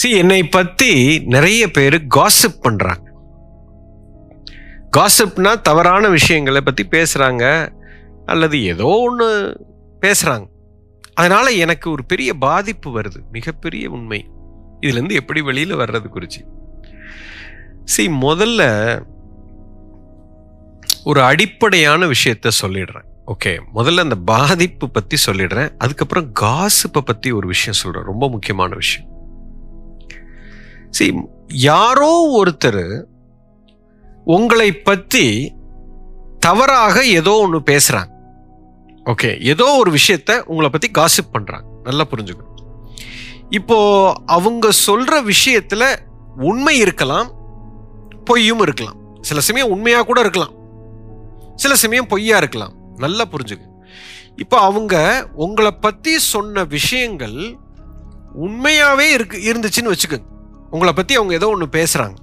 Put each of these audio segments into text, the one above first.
C என்னை பற்றி நிறைய பேர் காசிப் பண்ணுறாங்க காசிப்னா தவறான விஷயங்களை பற்றி பேசுகிறாங்க அல்லது ஏதோ ஒன்று பேசுகிறாங்க அதனால் எனக்கு ஒரு பெரிய பாதிப்பு வருது. மிகப்பெரிய உண்மை. இதுலேருந்து எப்படி வெளியில் வர்றது குறித்து சி முதல்ல ஒரு அடிப்படையான விஷயத்த சொல்லிடுறேன். ஓகே முதல்ல அந்த பாதிப்பு பற்றி சொல்லிடுறேன். அதுக்கப்புறம் காசிப்பை பற்றி ஒரு விஷயம் சொல்கிறேன் ரொம்ப முக்கியமான விஷயம். சி யாரோ ஒருத்தர் உங்களை பற்றி தவறாக ஏதோ ஒன்று பேசுகிறாங்க ஓகே ஏதோ ஒரு விஷயத்த உங்களை பற்றி காசிப் பண்ணுறாங்க நல்லா புரிஞ்சுக்கணும் இப்போ அவங்க சொல்கிற விஷயத்தில் உண்மை இருக்கலாம் பொய்யும் இருக்கலாம். சில சமயம் உண்மையாக கூட இருக்கலாம். சில சமயம் பொய்யா இருக்கலாம். நல்லா புரிஞ்சுக்க. இப்போ அவங்க உங்களை பற்றி சொன்ன விஷயங்கள் உண்மையாகவே இருக்கு இருந்துச்சுன்னு வச்சுக்கோங்க. உங்களை பற்றி அவங்க ஏதோ ஒன்று பேசுகிறாங்க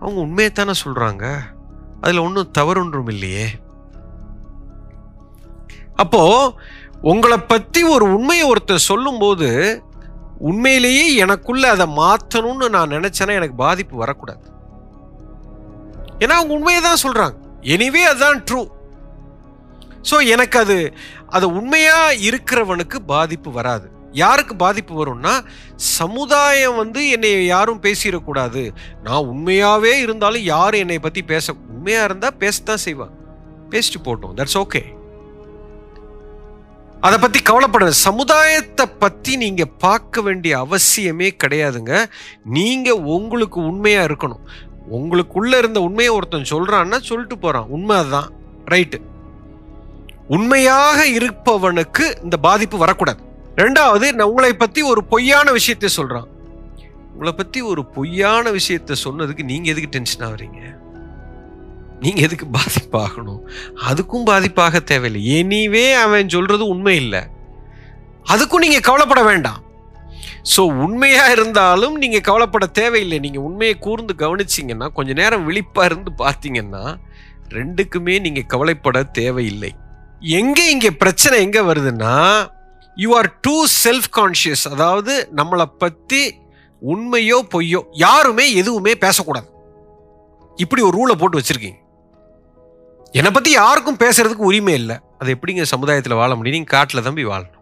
அவங்க உண்மையை தானே சொல்கிறாங்க அதில் ஒன்றும் தவறுன்றும் இல்லையே. அப்போது உங்களை பற்றி ஒரு உண்மையை ஒருத்தர் சொல்லும்போது உண்மையிலேயே எனக்குள்ளே அதை மாற்றணும்னு நான் நினச்சேன்னா எனக்கு பாதிப்பு வரக்கூடாது. ஏன்னா அவங்க உண்மையை தான் சொல்கிறாங்க எனிவே அதுதான் ட்ரூ ஸோ எனக்கு அது அது உண்மையாக இருக்கிறவனுக்கு பாதிப்பு வராது. யாருக்கு பாதிப்பு வரும்னா சமுதாயம் வந்து என்னை யாரும் பேசிடக்கூடாது. நான் உண்மையாகவே இருந்தாலும் யாரும் என்னை பற்றி பேச உண்மையாக இருந்தால் பேசத்தான் செய்வாங்க. பேசிட்டு போட்டோம். தட்ஸ் ஓகே அதை பற்றி கவலைப்பட சமுதாயத்தை பற்றி நீங்கள் பார்க்க வேண்டிய அவசியமே கிடையாதுங்க. நீங்கள் உங்களுக்கு உண்மையாக இருக்கணும். உங்களுக்குள்ளே இருந்த உண்மையை ஒருத்தன் சொல்கிறான்னா சொல்லிட்டு போகிறான் உண்மை அதுதான். ரைட்டு உண்மையாக இருப்பவனுக்கு இந்த பாதிப்பு வரக்கூடாது. ரெண்டாவது நான் உங்களை பத்தி ஒரு பொய்யான விஷயத்தை சொல்றான். உங்களை பத்தி ஒரு பொய்யான விஷயத்தை சொன்னதுக்கு நீங்க எதுக்கு டென்ஷன் ஆகுறீங்க? நீங்க எதுக்கு பாதிப்பாகணும் அதுக்கும் பாதிப்பாக தேவையில்லை. எனிவே அவன் சொல்றது உண்மை இல்லை. அதுக்கும் நீங்க கவலைப்பட வேண்டாம். ஸோ உண்மையா இருந்தாலும் நீங்க கவலைப்பட தேவையில்லை. நீங்க உண்மையை கூர்ந்து கவனிச்சிங்கன்னா கொஞ்ச நேரம் விழிப்பா இருந்து பார்த்தீங்கன்னா ரெண்டுக்குமே நீங்க கவலைப்பட தேவையில்லை. எங்க இங்க பிரச்சனை எங்க வருதுன்னா you are too self conscious அதாவது நம்மளை பற்றி உண்மையோ பொய்யோ யாருமே எதுவுமே பேசக்கூடாது. இப்படி ஒரு ரூலை போட்டு வச்சுருக்கீங்க. என்னை பற்றி யாருக்கும் பேசுறதுக்கு உரிமை இல்லை. அது எப்படிங்க சமுதாயத்தில் வாழ முடியும்? நீங்கள் காட்டில் தம்பி வாழணும்.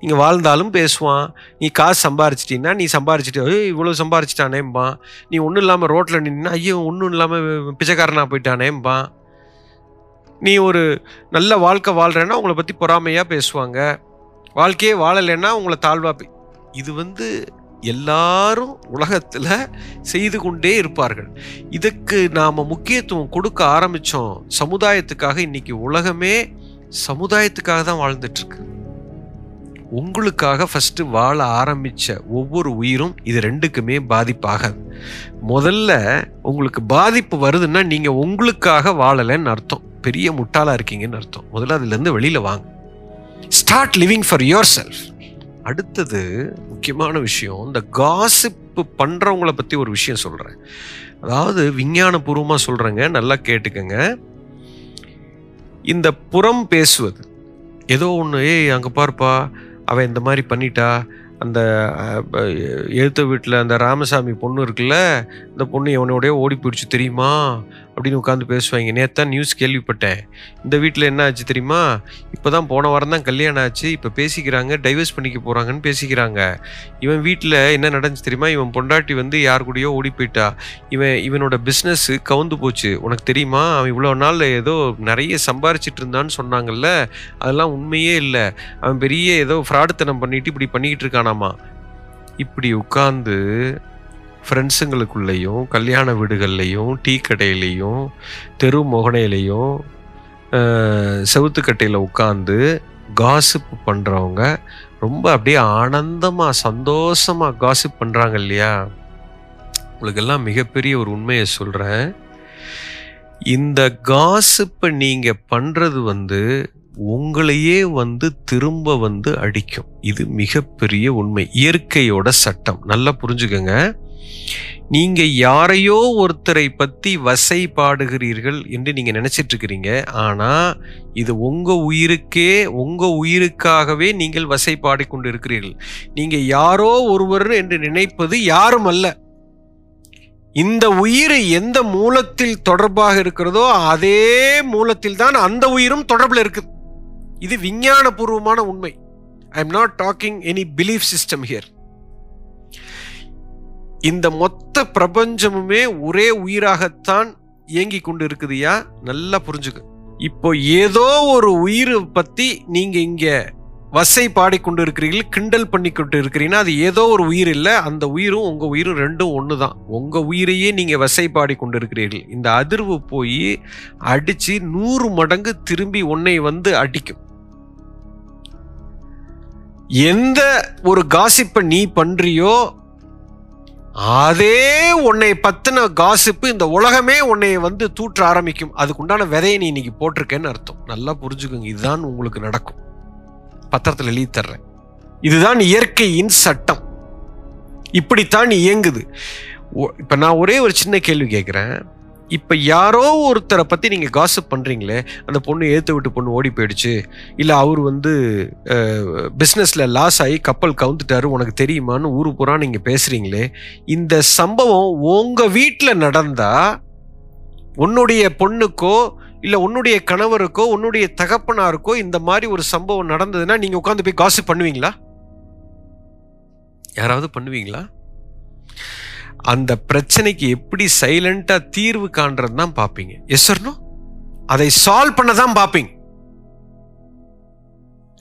நீங்கள் வாழ்ந்தாலும் பேசுவான். நீ காசு சம்பாரிச்சிட்டின்னா நீ சம்பாரிச்சிட்டு இவ்வளோ சம்பாரிச்சிட்டானேம்பான். நீ ஒன்றும் இல்லாமல் ரோட்டில் நின்னா ஐயோ ஒன்றும் இல்லாமல் பிச்சைக்காரனாக போயிட்டானேம்பான். நீ ஒரு நல்ல வாழ்க்கை வாழ்கிறேன்னா உங்களை பற்றி பொறாமையாக பேசுவாங்க. வாழ்க்கையே வாழலைன்னா உங்களை தாழ்வாக இது வந்து எல்லாரும் உலகத்தில் செய்து கொண்டே இருப்பார்கள். இதுக்கு நாம் முக்கியத்துவம் கொடுக்க ஆரம்பித்தோம் சமுதாயத்துக்காக இன்னைக்கு உலகமே சமுதாயத்துக்காக தான் வாழ்ந்துட்டுருக்கு. உங்களுக்காக ஃபஸ்ட்டு வாழ ஆரம்பிச்ச ஒவ்வொரு உயிரும் இது ரெண்டுக்குமே பாதிப்பாகாது. முதல்ல உங்களுக்கு பாதிப்பு வருதுன்னா நீங்கள் உங்களுக்காக வாழலைன்னு அர்த்தம். பெரிய முட்டாளாக இருக்கீங்கன்னு அர்த்தம். முதல்ல அதுலேருந்து வெளியில் வாங்க. Start living for yourself அடுத்தது முக்கியமான விஷயம் இந்த காசிப்பு பண்ணுறவங்கள பற்றி ஒரு விஷயம் சொல்கிறேன் அதாவது விஞ்ஞானபூர்வமாக சொல்கிறேங்க நல்லா கேட்டுக்கங்க. இந்த புறம் பேசுவது. ஏதோ ஒன்று ஏய் அங்கே பார்ப்பா அவன் இந்த மாதிரி பண்ணிட்டா அந்த எழுத்த வீட்டில் அந்த ராமசாமி பொண்ணு இருக்குல்ல இந்த பொண்ணு எவனோடய ஓடி போயிடுச்சு தெரியுமா? அப்படின்னு உட்காந்து பேசுவாங்க. நேத்தான் நியூஸ் கேள்விப்பட்டேன். இந்த வீட்டில் என்ன ஆச்சு தெரியுமா? இப்போ தான் போன வாரம் தான் கல்யாணம் ஆச்சு. இப்போ பேசிக்கிறாங்க டைவர்ஸ் பண்ணிக்க போகிறாங்கன்னு பேசிக்கிறாங்க. இவன் வீட்டில் என்ன நடந்துச்சு தெரியுமா? இவன் பொண்டாட்டி வந்து யார் கூடயோ ஓடி போயிட்டா. இவன் இவனோட பிஸ்னஸ் கவுந்து போச்சு. உனக்கு தெரியுமா? அவன் இவ்வளோ நாள் ஏதோ நிறைய சம்பாரிச்சிட்டு இருந்தான்னு சொன்னாங்கல்ல. அதெல்லாம் உண்மையே இல்லை. அவன் பெரிய ஏதோ ஃப்ராடுத்தனம் பண்ணிட்டு இப்படி பண்ணிக்கிட்டு இருக்கானாமா. இப்படி உட்காந்து ஃப்ரெண்ட்ஸுங்களுக்குள்ளேயும் கல்யாண வீடுகள்லையும் டீ கடையிலையும் தெரு மொகனையிலையும் செவுத்துக்கட்டையில் உட்காந்து காசிப் பண்ணுறவங்க ரொம்ப அப்படியே ஆனந்தமாக சந்தோஷமாக காசிப் பண்ணுறாங்க இல்லையா? உங்களுக்கெல்லாம் மிகப்பெரிய ஒரு உண்மையை சொல்கிறேன் இந்த காசிப்பை நீங்கள் பண்ணுறது வந்து உங்களையே வந்து திரும்ப வந்து அடிக்கும். இது மிகப்பெரிய உண்மை. இயற்கையோட சட்டம். நல்லா புரிஞ்சுக்கங்க. நீங்க யாரையோ ஒருத்தரை பத்தி வசைபாடுகிறீர்கள் என்று நீங்க நினைச்சிட்டு இருக்கிறீங்க ஆனா இது உங்க உயிருக்கே உங்க உயிருக்காகவே நீங்கள் வசை பாடிக்கொண்டு இருக்கிறீர்கள் நீங்க யாரோ ஒருவர் என்று நினைப்பது யாரும் அல்ல. இந்த உயிர் எந்த மூலத்தில் தொடர்பாக இருக்கிறதோ அதே மூலத்தில் தான் அந்த உயிரும் தொடர்பில் இருக்குது. இது விஞ்ஞானபூர்வமான உண்மை. I am not talking any belief system here இந்த மொத்த பிரபஞ்சமுமே ஒரே உயிராகத்தான் இயங்கி கொண்டு இருக்குதுயா நல்லா புரிஞ்சுக்க. இப்போ ஏதோ ஒரு உயிர் பத்தி நீங்க இங்க வசை பாடிக்கொண்டு இருக்கிறீர்கள் கிண்டல் பண்ணி கொண்டு இருக்கிறீங்கன்னா அது ஏதோ ஒரு உயிர் இல்லை அந்த உயிரும் உங்க உயிரும் ரெண்டும் ஒன்று தான் உங்க உயிரையே நீங்க வசை பாடி கொண்டு இருக்கிறீர்கள் இந்த அதிர்வு போய் அடிச்சு நூறு மடங்கு திரும்பி உன்னை வந்து அடிக்கும். எந்த ஒரு காசிப்பை நீ பண்றியோ அதே உன்னை பத்தின காசிப்பு இந்த உலகமே உன்னை வந்து தூற்ற ஆரம்பிக்கும். அதுக்குண்டான விதையை நீ இன்னைக்கு போட்டிருக்கேன்னு அர்த்தம். நல்லா புரிஞ்சுக்கோங்க. இதுதான் உங்களுக்கு நடக்கும். பத்திரத்தில் எழுதி தர்றேன். இதுதான் இயற்கையின் சட்டம். இப்படித்தான் இயங்குது. இப்போ நான் ஒரே ஒரு சின்ன கேள்வி கேட்குறேன் இப்ப யாரோ ஒருத்தரை பத்தி நீங்க காசப் பண்றீங்களே அந்த பொண்ணு ஏத்து விட்டு பொண்ணு ஓடி போயிடுச்சு. இல்ல அவர் வந்து பிஸ்னஸில் லாஸ் ஆகி கப்பல் கவுந்துட்டாரு உனக்கு தெரியுமான்னு ஊரு பூரா நீங்க பேசுறீங்களே. இந்த சம்பவம் உங்க வீட்டுல நடந்தா உன்னுடைய பொண்ணுக்கோ இல்ல உன்னுடைய கணவருக்கோ உன்னுடைய தகப்பனாருக்கோ இந்த மாதிரி ஒரு சம்பவம் நடந்ததுன்னா நீங்க உட்காந்து போய் காசு பண்ணுவீங்களா? யாராவது பண்ணுவீங்களா? அந்த பிரச்சனைக்கு எப்படி சைலண்டா தீர்வு காண்றது தான் பார்ப்பீங்க எஸ் அதை சால்வ் பண்ண தான் பார்ப்பீங்க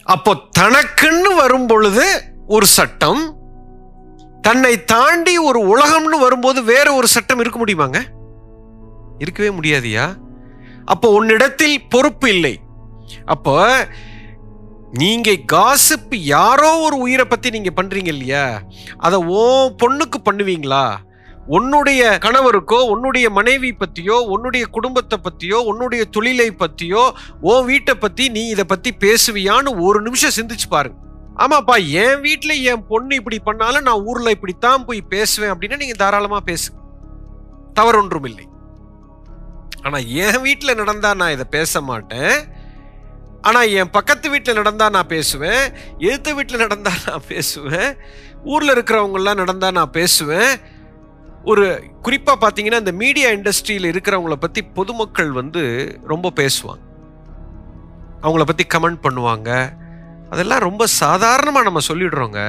அப்போ தனக்குன்னு வரும் பொழுது ஒரு சட்டம் தன்னை தாண்டி ஒரு உலகம்னு வரும்போது வேற ஒரு சட்டம் இருக்க முடியுமாங்க? இருக்கவே முடியாதியா? அப்போ உன்னிடத்தில் பொறுப்பு இல்லை. அப்போ நீங்க காசிப் யாரோ ஒரு உயிரை பத்தி நீங்க பண்றீங்க இல்லையா? அதை ஓ பொண்ணுக்கு பண்ணுவீங்களா? உன்னுடைய கணவருக்கோ உன்னுடைய மனைவி பத்தியோ உன்னுடைய குடும்பத்தை பத்தியோ உன்னுடைய தொழிலை பத்தியோ ஓ வீட்டை பத்தி நீ இதை பத்தி பேசுவியான்னு ஒரு நிமிஷம் சிந்திச்சு பாருங்க ஆமாப்பா என் வீட்டில் என் பொண்ணு இப்படி பண்ணாலும் நான் ஊர்ல இப்படித்தான் போய் பேசுவேன் அப்படின்னா நீங்க தாராளமா பேசுங்க தவறு ஒன்றும் இல்லை ஆனா என் வீட்டில் நடந்தா நான் இதை பேச மாட்டேன். ஆனா என் பக்கத்து வீட்டில் நடந்தா நான் பேசுவேன். எழுத்து வீட்டில் நடந்தா நான் பேசுவேன். ஊர்ல இருக்கிறவங்கலாம் நடந்தா நான் பேசுவேன். ஒரு குறிப்பாக பார்த்தீங்கன்னா இந்த மீடியா இண்டஸ்ட்ரியில் இருக்கிறவங்கள பற்றி பொதுமக்கள் வந்து ரொம்ப பேசுவாங்க. அவங்கள பற்றி கமெண்ட் பண்ணுவாங்க. அதெல்லாம் ரொம்ப சாதாரணமாக நம்ம சொல்லிடுறோங்க.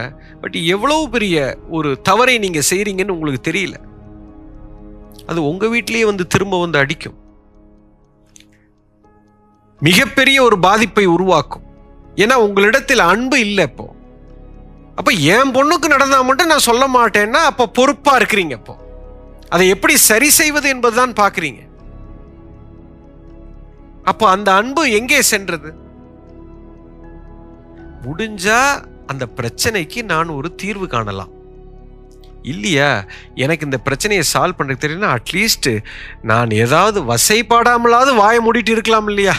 பட் எவ்வளோ பெரிய ஒரு தவறை நீங்கள் செய்கிறீங்கன்னு உங்களுக்கு தெரியல. அது உங்கள் வீட்டிலேயே வந்து திரும்ப வந்து அடிக்கும். மிகப்பெரிய ஒரு பாதிப்பை உருவாக்கும். ஏன்னா உங்களிடத்தில் அன்பு இல்லை இப்போ. அப்போ என் பொண்ணுக்கு நடந்தால் மட்டும் நான் சொல்ல மாட்டேன்னா அப்போ பொறுப்பாக இருக்கிறீங்க இப்போ. அதை எப்படி சரி செய்வது என்பதுதான் பார்க்குறீங்க. அப்போ அந்த அன்பு எங்கே சென்றது? முடிஞ்சா அந்த பிரச்சனைக்கு நான் ஒரு தீர்வு காணலாம். இல்லையா? எனக்கு இந்த பிரச்சனையை சால்வ் பண்ணுறதுக்கு தெரியும்னா அட்லீஸ்ட் நான் ஏதாவது வசைப்பாடாமலாவது வாயை மூடிட்டு இருக்கலாம் இல்லையா?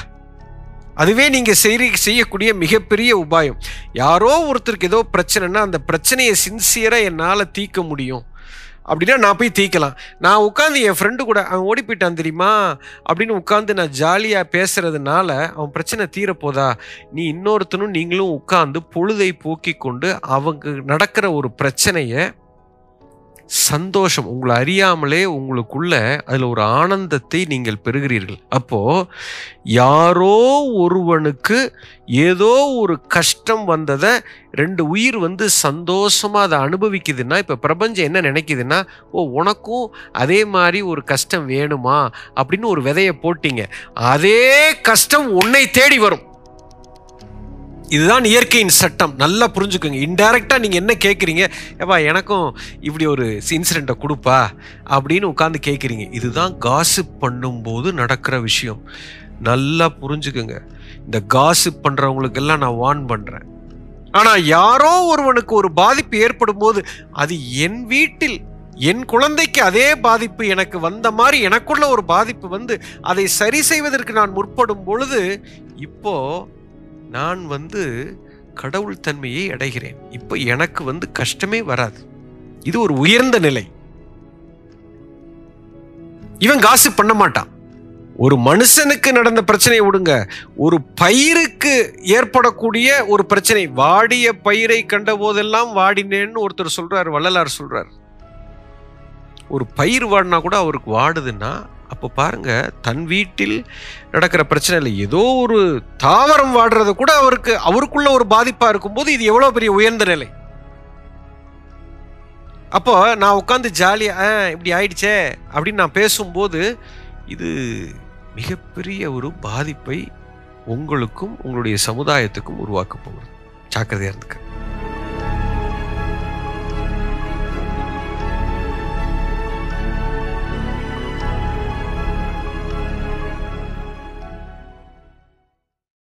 அதுவே நீங்கள் செய்ய செய்யக்கூடிய மிகப்பெரிய உபாயம். யாரோ ஒருத்தருக்கு ஏதோ பிரச்சனைனா அந்த பிரச்சனையை சின்சியராக என்னால் தீர்க்க முடியும். அப்படின்னா நான் போய் தீக்கலாம். நான் உட்காந்து என் ஃப்ரெண்டு கூட அவன் ஓடி போயிட்டான் தெரியுமா? அப்படின்னு உட்காந்து நான் ஜாலியாக பேசுறதுனால அவன் பிரச்சனை தீரப்போதா? நீ இன்னொருத்தனும் நீங்களும் உட்காந்து பொழுதை போக்கி கொண்டு அவங்க நடக்கிற ஒரு பிரச்சனையை சந்தோஷம் உங்களை அறியாமலே உங்களுக்குள்ள அதில் ஒரு ஆனந்தத்தை நீங்கள் பெறுகிறீர்கள். அப்போ யாரோ ஒருவனுக்கு ஏதோ ஒரு கஷ்டம் வந்ததை ரெண்டு உயிர் வந்து சந்தோஷமாக அதை அனுபவிக்குதுன்னா இப்போ பிரபஞ்சம் என்ன நினைக்குதுன்னா ஓ உனக்கும் அதே மாதிரி ஒரு கஷ்டம் வேணுமா? அப்படின்னு ஒரு விதைய போட்டீங்க. அதே கஷ்டம் உன்னை தேடி வரும். இதுதான் இயற்கையின் சட்டம். நல்லா புரிஞ்சுக்கோங்க. இன்டைரக்டாக நீங்கள் என்ன கேட்குறீங்க ஏப்பா எனக்கும் இப்படி ஒரு இன்சிடெண்ட்டை கொடுப்பா? அப்படின்னு உட்காந்து கேட்குறீங்க இதுதான் காசிப் பண்ணும்போது நடக்கிற விஷயம். நல்லா புரிஞ்சுக்கோங்க. இந்த காசிப் பண்ணுறவங்களுக்கெல்லாம் நான் வார்ன் பண்ணுறேன் ஆனால் யாரோ ஒருவனுக்கு ஒரு பாதிப்பு ஏற்படும் போது அது என் வீட்டில் என் குழந்தைக்கு அதே பாதிப்பு எனக்கு வந்த மாதிரி எனக்குள்ள ஒரு பாதிப்பு வந்து அதை சரி செய்வதற்கு நான் முற்படும் பொழுது இப்போது நான் வந்து கடவுள் தன்மையை அடைகிறேன். இப்போ எனக்கு வந்து கஷ்டமே வராது. இது ஒரு உயர்ந்த நிலை. இவன் காசு பண்ண மாட்டான். ஒரு மனுஷனுக்கு நடந்த பிரச்சனையை விடுங்க. ஒரு பயிருக்கு ஏற்படக்கூடிய ஒரு பிரச்சனை. வாடிய பயிரை கண்ட போதெல்லாம் வாடினேன்னு ஒருத்தர் சொல்றாரு வள்ளலார் சொல்றார். ஒரு பயிர் வாடினா கூட அவருக்கு வாடுதுன்னா அப்போ பாருங்க தன் வீட்டில் நடக்கிற பிரச்சனை இல்லை ஏதோ ஒரு தாவரம் வாடுறது கூட அவருக்கு அவருக்குள்ள ஒரு பாதிப்பா இருக்கும்போது இது எவ்வளவு பெரிய உயர்ந்த நிலை? அப்போ நான் உட்காந்து ஜாலியா "ஆ, இப்படி ஆயிடுச்சே அப்படின்னு நான் பேசும்போது இது மிகப்பெரிய ஒரு பாதிப்பை உங்களுக்கும் உங்களுடைய சமுதாயத்துக்கும் உருவாக்க போகிறது ஜாக்கிரதையா இருந்துக்க.